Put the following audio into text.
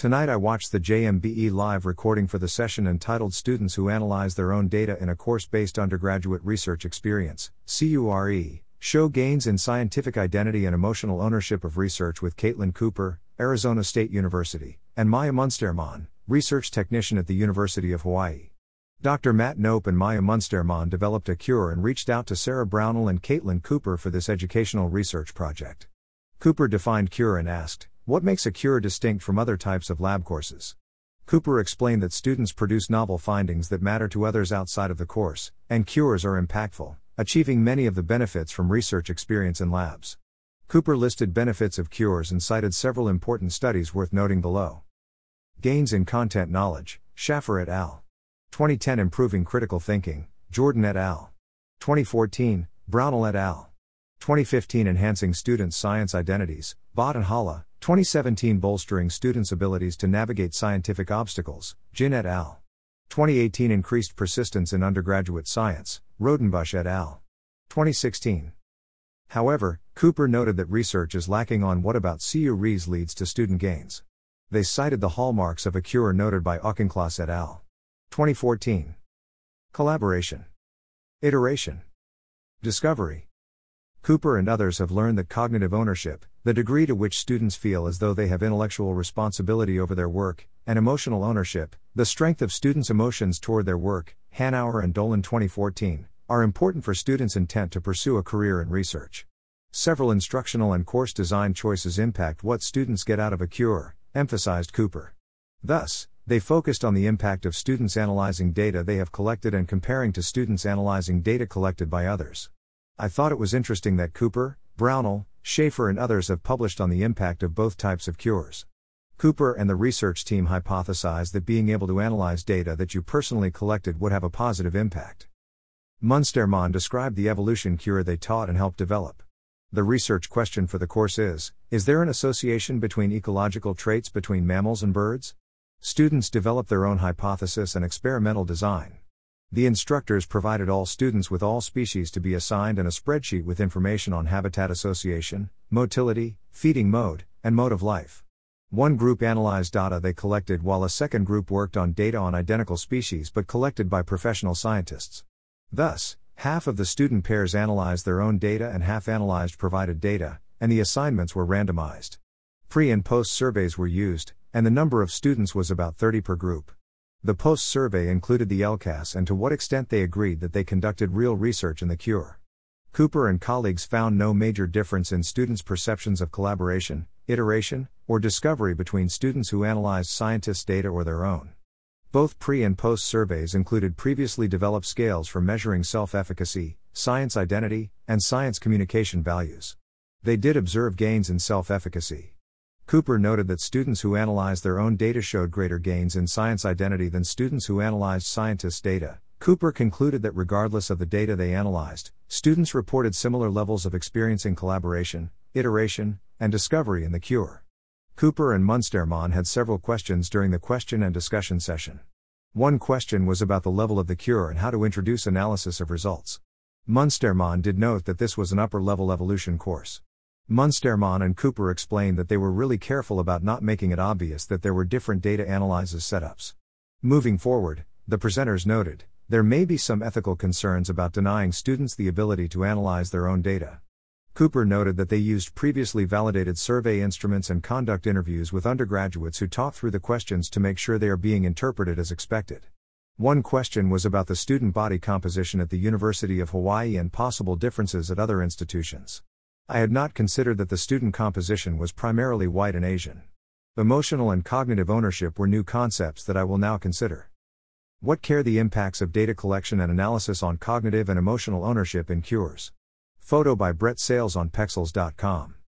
Tonight I watched the JMBE live recording for the session entitled Students Who Analyze Their Own Data in a Course Based Undergraduate Research Experience, CURE, show gains in scientific identity and emotional ownership of research with Katelyn Cooper, Arizona State University, and Maya Munsterman, research technician at the University of Hawaii. Dr. Matt Knope and Maya Munsterman developed a cure and reached out to Sara Brownell and Katelyn Cooper for this educational research project. Cooper defined cure and asked, what makes a cure distinct from other types of lab courses? Cooper explained that students produce novel findings that matter to others outside of the course, and cures are impactful, achieving many of the benefits from research experience in labs. Cooper listed benefits of cures and cited several important studies worth noting below. Gains in content knowledge, Shaffer et al. 2010 Improving Critical Thinking, Jordan et al. 2014, Brownell et al. 2015 Enhancing Students' Science Identities, Bott and Hala, 2017 Bolstering Students' Abilities to Navigate Scientific Obstacles, Gin et al. 2018 Increased Persistence in Undergraduate Science, Rodenbusch et al. 2016. However, Cooper noted that research is lacking on what about CUREs leads to student gains. They cited the hallmarks of a cure noted by Auchincloss et al. 2014. Collaboration. Iteration. Discovery. Cooper and others have learned that cognitive ownership, the degree to which students feel as though they have intellectual responsibility over their work, and emotional ownership, the strength of students' emotions toward their work, Hanauer and Dolan 2014, are important for students' intent to pursue a career in research. Several instructional and course design choices impact what students get out of a cure, emphasized Cooper. Thus, they focused on the impact of students analyzing data they have collected and comparing to students analyzing data collected by others. I thought it was interesting that Cooper, Brownell, Schaefer, and others have published on the impact of both types of cures. Cooper and the research team hypothesized that being able to analyze data that you personally collected would have a positive impact. Munsterman described the evolution cure they taught and helped develop. The research question for the course is Is there an association between ecological traits between mammals and birds? Students develop their own hypothesis and experimental design. The instructors provided all students with all species to be assigned and a spreadsheet with information on habitat association, motility, feeding mode, and mode of life. One group analyzed data they collected while a second group worked on data on identical species but collected by professional scientists. Thus, half of the student pairs analyzed their own data and half analyzed provided data, and the assignments were randomized. Pre and post surveys were used, and the number of students was about 30 per group. The post survey included the LCAS and to what extent they agreed that they conducted real research in the cure. Cooper and colleagues found no major difference in students' perceptions of collaboration, iteration, or discovery between students who analyzed scientists' data or their own. Both pre and post surveys included previously developed scales for measuring self efficacy, science identity, and science communication values. They did observe gains in self efficacy. Cooper noted that students who analyzed their own data showed greater gains in science identity than students who analyzed scientists' data. Cooper concluded that regardless of the data they analyzed, students reported similar levels of experiencing collaboration, iteration, and discovery in the cure. Cooper and Munsterman had several questions during the question and discussion session. One question was about the level of the cure and how to introduce analysis of results. Munsterman did note that this was an upper level evolution course. Munsterman and Cooper explained that they were really careful about not making it obvious that there were different data analysis setups. Moving forward, the presenters noted, there may be some ethical concerns about denying students the ability to analyze their own data. Cooper noted that they used previously validated survey instruments and conduct interviews with undergraduates who talk through the questions to make sure they are being interpreted as expected. One question was about the student body composition at the University of Hawaii and possible differences at other institutions. I had not considered that the student composition was primarily white and Asian. Emotional and cognitive ownership were new concepts that I will now consider. What care the impacts of data collection and analysis on cognitive and emotional ownership in cures? Photo by Brett Sayles on Pexels.com.